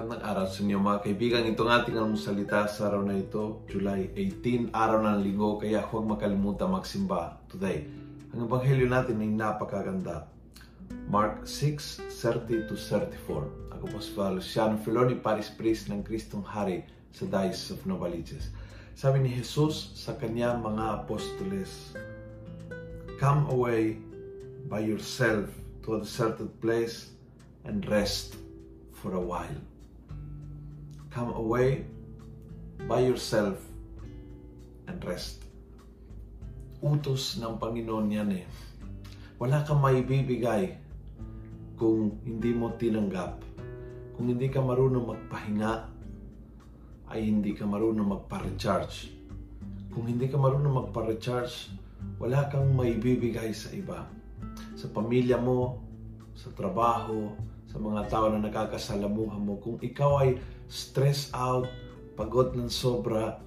sa inyo mga kaibigan. Ito ang ating salita sa araw na ito, July 18, araw ng linggo. Kaya huwag makalimutan magsimba today. Ang ebanghelyo natin ay napakaganda. Mark 6, 30 to 34. Ako po si Father Luciano Filoni, Paris Priest ng Kristong Hari sa Diocese of Novaliches. Sabi ni Jesus sa kanyang mga apostoles, Come away by yourself to a deserted place and rest for a while. Come away by yourself and rest. Utos ng Panginoon yan eh. Wala kang maibibigay kung hindi mo tinanggap. Kung hindi ka marunong magpahinga, ay hindi ka marunong magpa-recharge. Kung hindi ka marunong magpa-recharge, wala kang maibibigay sa iba. Sa pamilya mo, sa trabaho, sa mga tao na nakakasalamuha mo. Kung ikaw ay stressed out, pagod ng sobra,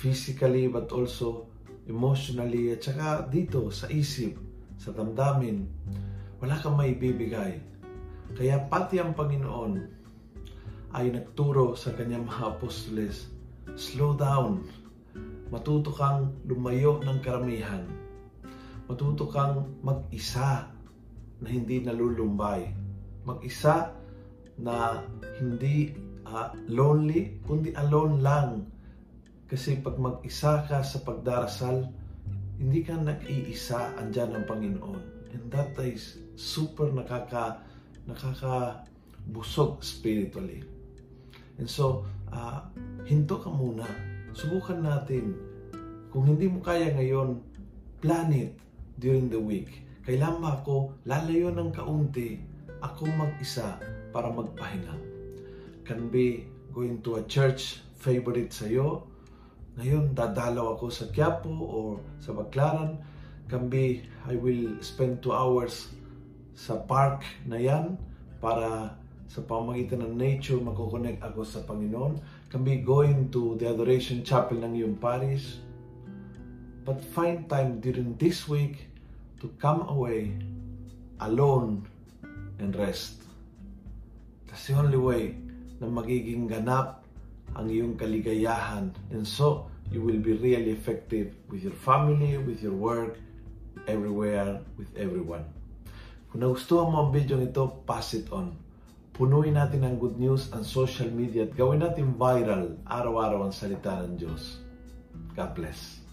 physically but also emotionally, at saka dito sa isip, sa damdamin, wala kang maibibigay. Kaya pati ang Panginoon ay nagturo sa kanyang mga apostoles, slow down, matuto kang lumayo ng karamihan, matuto kang mag-isa na hindi nalulumbay, mag-isa na hindi uh, lonely, kundi alone lang. Kasi pag mag-isa ka sa pagdarasal, hindi ka nag-iisa, andyan ang Panginoon. And that is super nakaka, nakakabusog spiritually. And so, uh, hinto ka muna. Subukan natin. Kung hindi mo kaya ngayon, plan it during the week. Kailan ba ako lalayo ng kaunti ako mag-isa para magpahinga. Can be going to a church favorite sa'yo. Ngayon, dadalaw ako sa Quiapo or sa Baclaran. Can be, I will spend two hours sa park na yan para sa pamagitan ng nature, magkoconnect ako sa Panginoon. Can be going to the Adoration Chapel ng iyong parish. But find time during this week to come away alone and rest. That's the only way na magiging ganap ang iyong kaligayahan. And so, you will be really effective with your family, with your work, everywhere, with everyone. Kung nagustuhan mo ang video ito, pass it on. Punuin natin ang good news ang social media at gawin natin viral araw-araw ang salita ng Diyos. God bless.